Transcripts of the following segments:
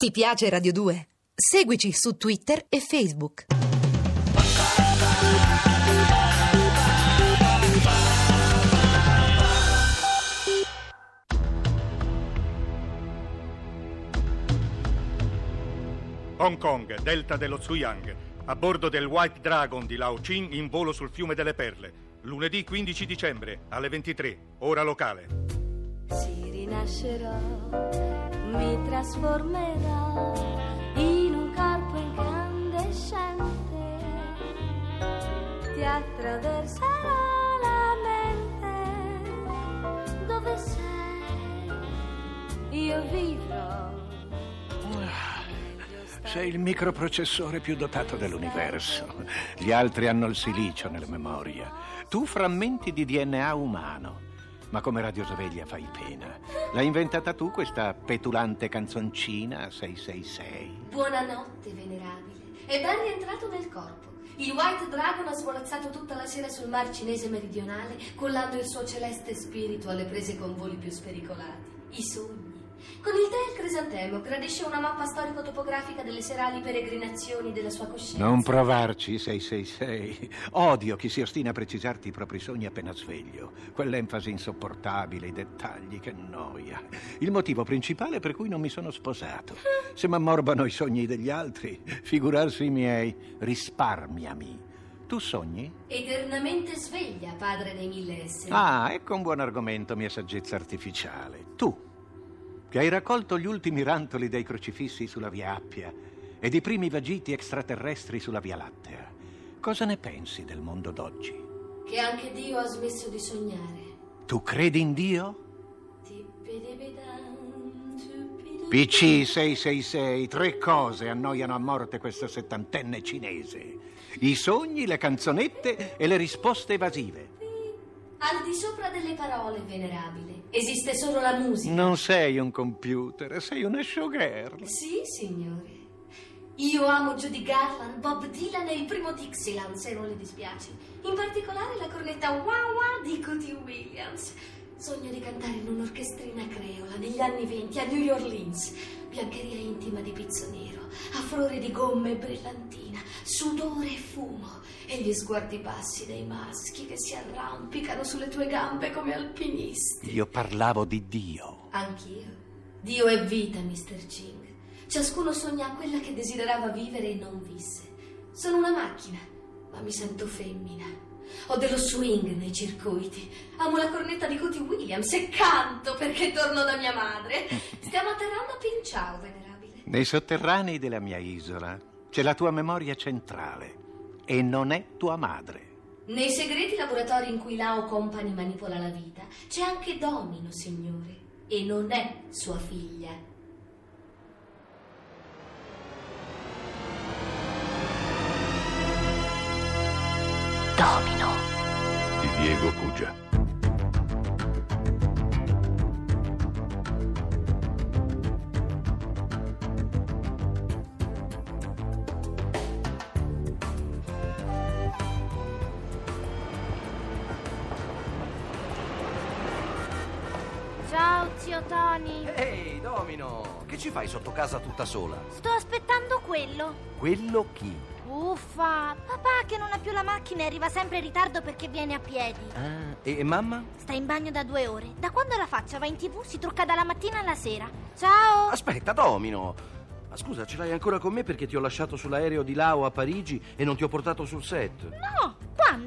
Ti piace Radio 2? Seguici su Twitter e Facebook. Hong Kong, delta dello Zuyang, a bordo del White Dragon di Lao Chin in volo sul fiume delle Perle, lunedì 15 dicembre alle 23, ora locale. Si rinascerò, mi trasformerò in un corpo incandescente, ti attraverserò la mente, dove sei? Io vivrò. Sei il microprocessore più dotato dell'universo. Gli altri hanno il silicio nella memoria. Tu frammenti di DNA umano. Ma come radiosveglia fai pena. L'hai inventata tu questa petulante canzoncina 666? Buonanotte, venerabile. È ben rientrato nel corpo. Il White Dragon ha svolazzato tutta la sera sul mar cinese meridionale, collando il suo celeste spirito alle prese con voli più spericolati. I sogni. Con il tè il crisantemo gradisce una mappa storico-topografica delle serali peregrinazioni della sua coscienza. Non provarci 666. Odio chi si ostina a precisarti i propri sogni appena sveglio. Quell'enfasi insopportabile, i dettagli, che noia. Il motivo principale per cui non mi sono sposato. Se mi ammorbano i sogni degli altri, figurarsi i miei, risparmiami. Tu sogni? Eternamente sveglia, padre dei mille esseri. Ah, ecco un buon argomento, mia saggezza artificiale. Tu, che hai raccolto gli ultimi rantoli dei crocifissi sulla Via Appia ed i primi vagiti extraterrestri sulla Via Lattea, cosa ne pensi del mondo d'oggi? Che anche Dio ha smesso di sognare. Tu credi in Dio? PC 666, tre cose annoiano a morte questo settantenne cinese. I sogni, le canzonette e le risposte evasive. Al di sopra delle parole, venerabile, esiste solo la musica. Non sei un computer, sei una showgirl. Sì, signore. Io amo Judy Garland, Bob Dylan e il primo Dixieland, se non le dispiace. In particolare la cornetta Wow Wow di Cootie Williams. Sogno di cantare in un'orchestrina creola negli anni venti a New Orleans. Biancheria intima di pizzo nero, afflore di gomme e brillantina, sudore e fumo e gli sguardi bassi dei maschi che si arrampicano sulle tue gambe come alpinisti. Io parlavo di Dio. Anch'io. Dio è vita, Mr. Ching. Ciascuno sogna quella che desiderava vivere e non visse. Sono una macchina, ma mi sento femmina. Ho dello swing nei circuiti. Amo la cornetta di Cootie Williams e canto perché torno da mia madre. Stiamo atterrando a Pinciao, venerabile. Nei sotterranei della mia isola c'è la tua memoria centrale e non è tua madre. Nei segreti laboratori in cui Lao Company manipola la vita c'è anche Domino, signore, e non è sua figlia. Domino. Di Diego Cugia. Ciao zio Tony. Ehi, Domino, che ci fai sotto casa tutta sola? Sto aspettando quello. Quello chi? Uffa, papà che non ha più la macchina e arriva sempre in ritardo perché viene a piedi. Ah, e, e mamma? Sta in bagno da due ore. Da quando la faccia va in tv si trucca dalla mattina alla sera. Ciao. Aspetta, Domino. Ma scusa, ce l'hai ancora con me perché ti ho lasciato sull'aereo di Lao a Parigi e non ti ho portato sul set? No,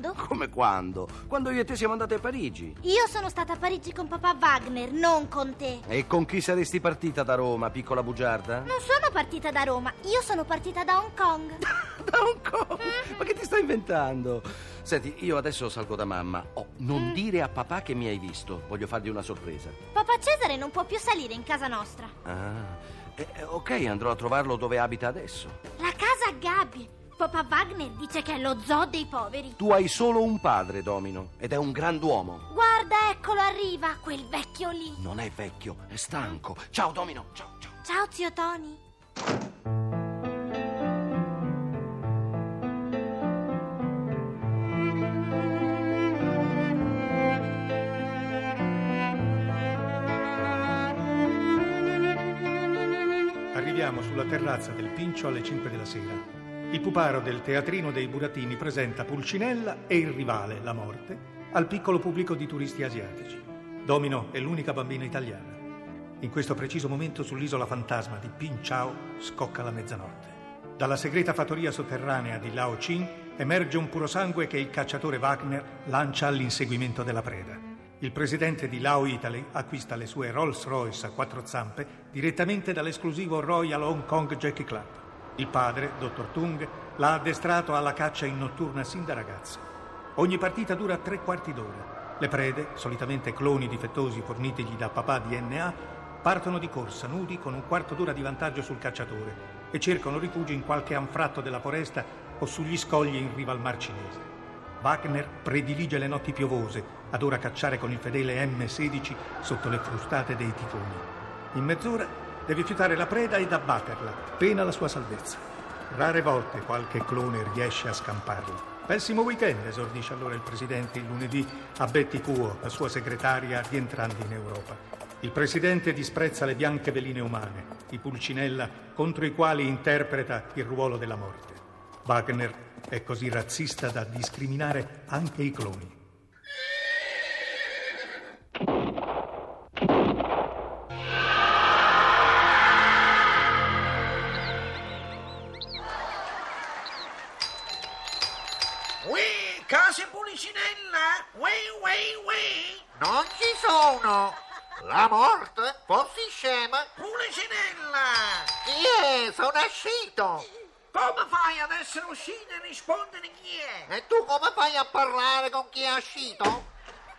quando? Come quando? Quando io e te siamo andati a Parigi. Io sono stata a Parigi con papà Wagner, non con te. E con chi saresti partita da Roma, piccola bugiarda? Non sono partita da Roma, io sono partita da Hong Kong. Da Hong Kong? Ma che ti stai inventando? Senti, io adesso salgo da mamma. Oh, non dire a papà che mi hai visto. Voglio fargli una sorpresa. Papà Cesare non può più salire in casa nostra. Ah, eh, eh, ok, andrò a trovarlo dove abita adesso. La casa a gabbie. Papà Wagner dice che è lo zoo dei poveri. Tu hai solo un padre, Domino, ed è un grand'uomo. Guarda, eccolo arriva, quel vecchio lì. Non è vecchio, è stanco. Ciao, Domino. Ciao, ciao. Ciao zio Tony. Arriviamo su sulla terrazza del Pincio alle 5 della sera. Il puparo del teatrino dei Burattini presenta Pulcinella e il rivale, la morte, al piccolo pubblico di turisti asiatici. Domino è l'unica bambina italiana. In questo preciso momento sull'isola fantasma di Pin Chao scocca la mezzanotte. Dalla segreta fattoria sotterranea di Lao Chin emerge un purosangue che il cacciatore Wagner lancia all'inseguimento della preda. Il presidente di Lao Italy acquista le sue Rolls Royce a quattro zampe direttamente dall'esclusivo Royal Hong Kong Jockey Club. Il padre, dottor Tung, l'ha addestrato alla caccia in notturna sin da ragazzo. Ogni partita dura tre quarti d'ora. Le prede, solitamente cloni difettosi fornitigli da papà DNA, partono di corsa nudi con un quarto d'ora di vantaggio sul cacciatore e cercano rifugio in qualche anfratto della foresta o sugli scogli in riva al Mar Cinese. Wagner predilige le notti piovose, adora cacciare con il fedele M16 sotto le frustate dei tifoni. In mezz'ora deve fiutare la preda ed abbatterla, pena la sua salvezza. Rare volte qualche clone riesce a scamparla. Pessimo weekend, esordisce allora il presidente il lunedì a Betty Kuo, la sua segretaria, rientrando in Europa. Il presidente disprezza le bianche veline umane, i pulcinella, contro i quali interpreta il ruolo della morte. Wagner è così razzista da discriminare anche i cloni. Ui, case Pulcinella? Ui, ui, ui. Non ci sono. La morte? Fossi scema? Pulcinella! Chi è? Sono uscito. Come fai ad essere uscito e rispondere chi è? E tu come fai a parlare con chi è uscito?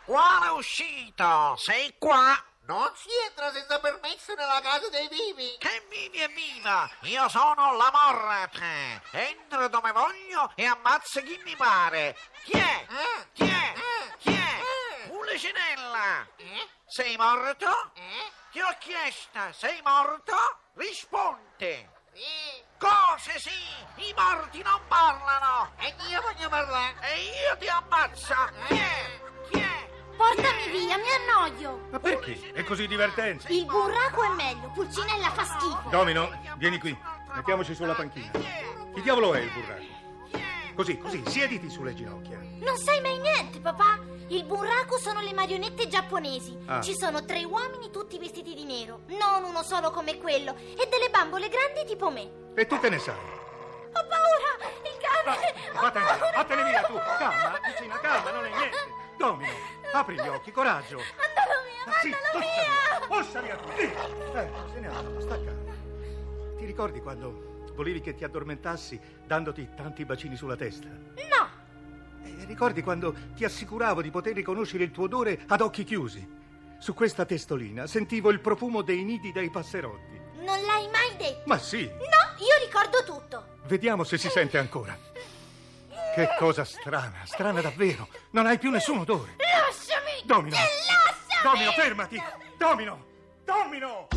Quale uscito? Sei qua? Non si entra senza permesso nella casa dei vivi. Che vivi e viva! Io sono la morte! Entro dove voglio e ammazzo chi mi pare! Chi è? Eh? Chi è? Eh? Chi è? Eh? Pulcinella! Eh? Sei morto? Eh? Ti ho chiesto, sei morto? Rispondi! Sì. Cose sì! I morti non parlano! E io voglio parlare. E io ti ammazzo! È? Chi è? Portami via, mi annoio. Ma perché? È così divertente. Il burraco è meglio, Pulcinella fa schifo. Domino, vieni qui. Mettiamoci sulla panchina. Chi diavolo è il burraco? Così, così, siediti sulle ginocchia. Non sai mai niente, papà. Il burraco sono le marionette giapponesi. Ah. Ci sono tre uomini tutti vestiti di nero, non uno solo come quello, e delle bambole grandi tipo me. E tu te ne sai. Ho paura! Il cane! Vattene, vattene via tu. Calma, vicina, calma, non è niente. Domino, apri gli occhi, coraggio. Mandalo via, Ah, sì, mandalo possa via! via. Via. Ecco, se ne andiamo, sta calma. Ti ricordi quando volevi che ti addormentassi dandoti tanti bacini sulla testa? No! E ricordi quando ti assicuravo di poter riconoscere il tuo odore ad occhi chiusi? Su questa testolina sentivo il profumo dei nidi dei passerotti. Non l'hai mai detto! Ma sì, No, io ricordo tutto! vediamo se si sente ancora. Che cosa strana, strana davvero. Non hai più nessun odore. Domino! Domino, fermati! Domino! Domino!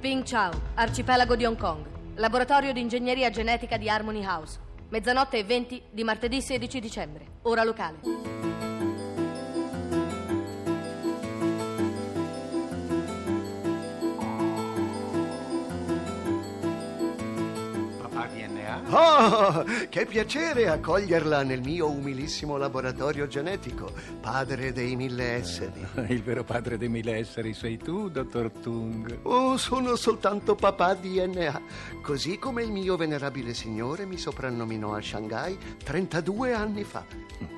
Ping Chao, arcipelago di Hong Kong. Laboratorio di ingegneria genetica di Harmony House. Mezzanotte e 20 di martedì 16 dicembre. Ora locale. Oh, che piacere accoglierla nel mio umilissimo laboratorio genetico, padre dei mille esseri. Il vero padre dei mille esseri sei tu, dottor Tung. Oh, sono soltanto papà DNA, così come il mio venerabile signore mi soprannominò a Shanghai 32 anni fa.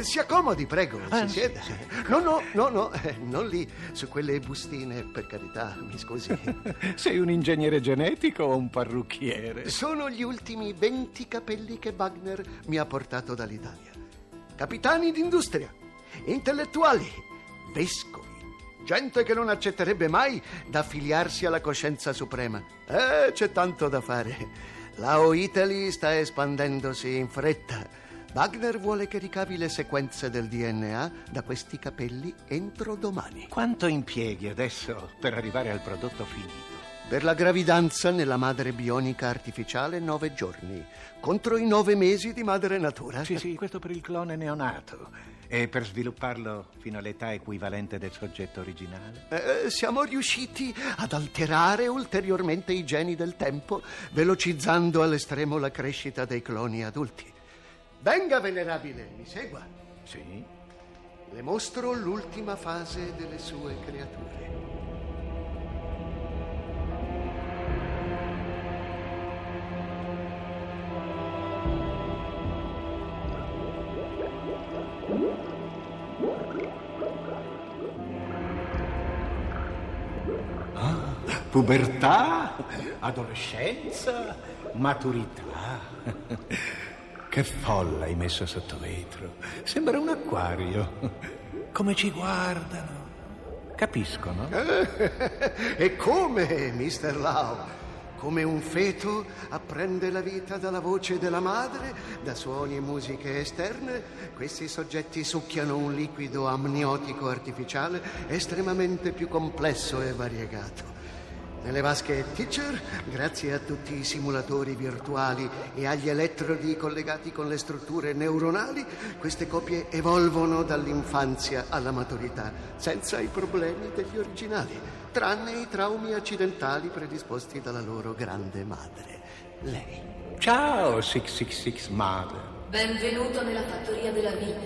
Si accomodi, prego, Ah, si sieda. No, no, no, no, eh, non lì, su quelle bustine, per carità, mi scusi. Sei un ingegnere genetico o un parrucchiere? Sono gli ultimi 20 capelli che Wagner mi ha portato dall'Italia. Capitani d'industria, intellettuali, vescovi, gente che non accetterebbe mai d'affiliarsi alla coscienza suprema. Eh, c'è tanto da fare. La Italy sta espandendosi in fretta. Wagner vuole che ricavi le sequenze del DNA da questi capelli entro domani. Quanto impieghi adesso per arrivare al prodotto finito? Per la gravidanza nella madre bionica artificiale nove giorni, contro i nove mesi di madre natura. Sì, sì, questo per il clone neonato. E per svilupparlo fino all'età equivalente del soggetto originale? Eh, siamo riusciti ad alterare ulteriormente i geni del tempo, velocizzando all'estremo la crescita dei cloni adulti. Venga, venerabile, mi segua. Sì. Le mostro l'ultima fase delle sue creature. Pubertà, adolescenza, maturità. Che folla hai messo sotto vetro. Sembra un acquario. Come ci guardano. Capiscono? e come, Mr. Lau? Come un feto apprende la vita dalla voce della madre, da suoni e musiche esterne, questi soggetti succhiano un liquido amniotico artificiale estremamente più complesso e variegato. Nelle vasche Teacher, grazie a tutti i simulatori virtuali e agli elettrodi collegati con le strutture neuronali, queste copie evolvono dall'infanzia alla maturità, senza i problemi degli originali, tranne i traumi accidentali predisposti dalla loro grande madre, lei. Ciao, 666 Mother. Benvenuto nella fattoria della vita,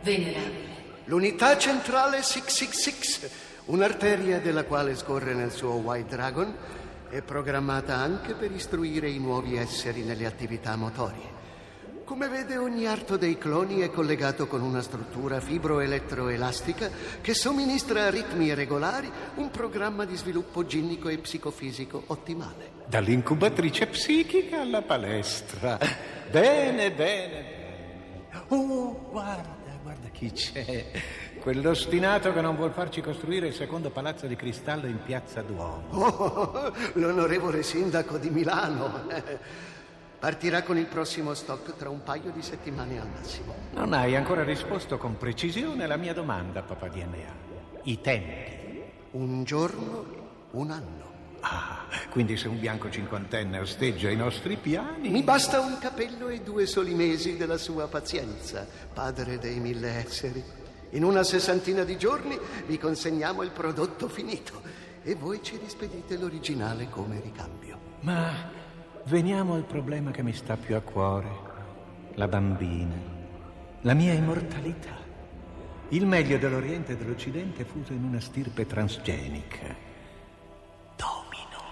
venerabile. L'unità centrale 666 Un'arteria della quale scorre nel suo White Dragon è programmata anche per istruire i nuovi esseri nelle attività motorie. Come vede, ogni arto dei cloni è collegato con una struttura fibroelettroelastica che somministra a ritmi regolari un programma di sviluppo ginnico e psicofisico ottimale. Dall'incubatrice psichica alla palestra. Bene, bene. Oh, guarda, guarda chi c'è. Quell'ostinato che non vuol farci costruire il secondo palazzo di cristallo in piazza Duomo. Oh, l'onorevole sindaco di Milano. Partirà con il prossimo stock tra un paio di settimane al massimo. Non hai ancora risposto con precisione alla mia domanda, papà DNA. I tempi. Un giorno, un anno. Ah, quindi se un bianco cinquantenne osteggia i nostri piani... Mi basta un capello e due soli mesi della sua pazienza, padre dei mille esseri. In una sessantina di giorni vi consegniamo il prodotto finito e voi ci rispedite l'originale come ricambio. Ma veniamo al problema che mi sta più a cuore. La bambina. La mia immortalità. Il meglio dell'Oriente e dell'Occidente fuso in una stirpe transgenica. Domino.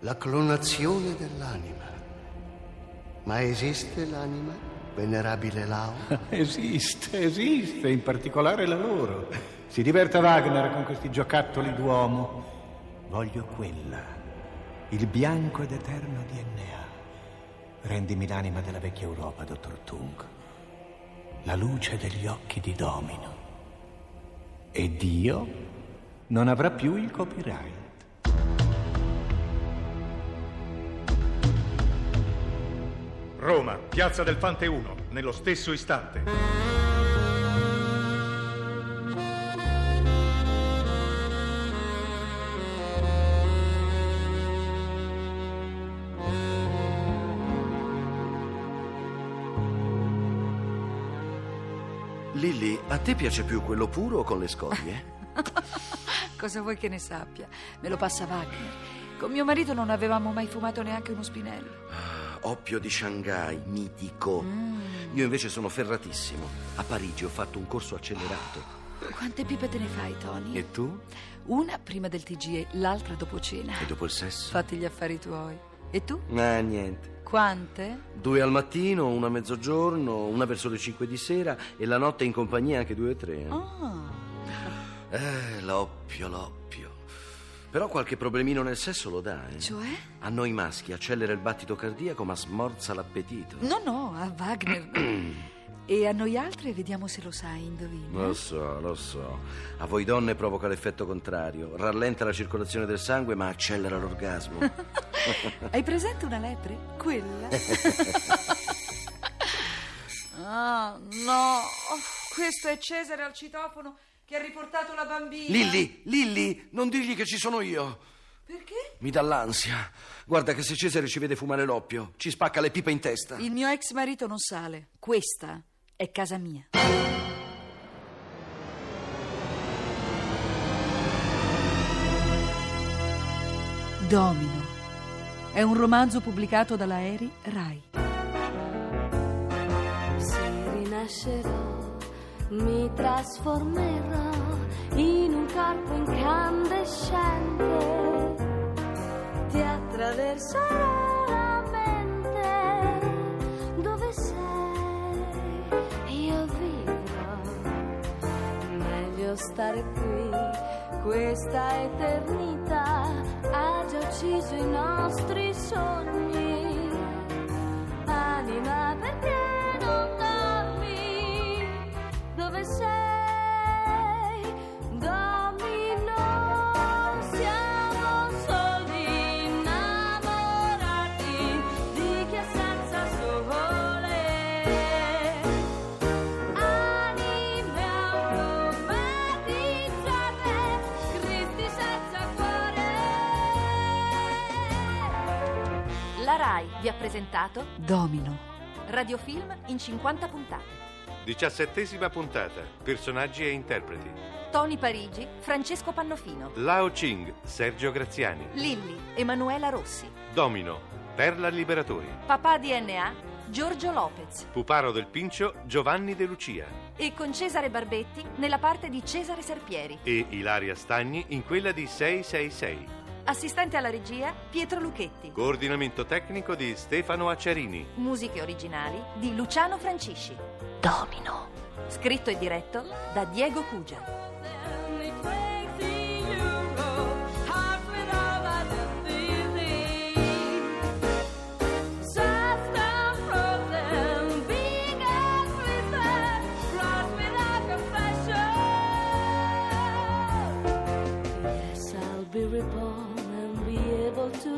La clonazione dell'anima. Ma esiste l'anima? Venerabile Lao? Esiste, esiste, in particolare la loro. Si diverta Wagner con questi giocattoli d'uomo. Voglio quella, il bianco ed eterno DNA. Rendimi l'anima della vecchia Europa, dottor Tung. La luce degli occhi di Domino. E Dio non avrà più il copyright. Roma, piazza del Fante 1, nello stesso istante. Lilly, a te piace più quello puro o con le scorie? Cosa vuoi che ne sappia? Me lo passa Wagner. Con mio marito non avevamo mai fumato neanche uno spinello. Oppio di Shanghai, mitico. Mm. Io invece sono ferratissimo. A Parigi ho fatto un corso accelerato. Quante pipe te ne fai, Tony? E tu? Una prima del TGE, l'altra dopo cena. E dopo il sesso? Fatti gli affari tuoi. E tu? Ah, niente. Quante? Due al mattino, una a mezzogiorno, una verso le cinque di sera e la notte in compagnia anche due o tre. Ah. Eh, l'oppio, l'oppio. Però qualche problemino nel sesso lo dà, eh? Cioè? A noi maschi accelera il battito cardiaco ma smorza l'appetito. No, no, a Wagner. e a noi altre vediamo se lo sai, indovina. Lo so, lo so. A voi donne provoca l'effetto contrario. Rallenta la circolazione del sangue ma accelera l'orgasmo. Hai presente una lepre? Quella? ah, no. Questo è Cesare al citofono che ha riportato la bambina. Lilli, Lilli, non digli che ci sono io. Perché? Mi dà l'ansia. Guarda che se Cesare ci vede fumare l'oppio, ci spacca le pipe in testa. Il mio ex marito non sale. Questa è casa mia. Domino. È un romanzo pubblicato dalla Eri Rai. Se rinascerò, mi trasformerò in un corpo incandescente. Ti attraverserò la mente. Dove sei? Io vivrò. Meglio stare qui, questa eternità ha già ucciso i nostri sogni. Anima, perché RAI vi ha presentato Domino. Radiofilm in 50 puntate. Diciassettesima puntata. Personaggi e interpreti. Tony Parigi, Francesco Pannofino. Lao Ching, Sergio Graziani. Lilli, Emanuela Rossi. Domino, Perla Liberatori. Papà DNA, Giorgio Lopez. Puparo del Pincio, Giovanni De Lucia. E con Cesare Barbetti nella parte di Cesare Serpieri. E Ilaria Stagni in quella di 666. Assistente alla regia, Pietro Lucchetti. Coordinamento tecnico di Stefano Acciarini. Musiche originali di Luciano Francisci. Domino. Scritto e diretto da Diego Cugia. Be reborn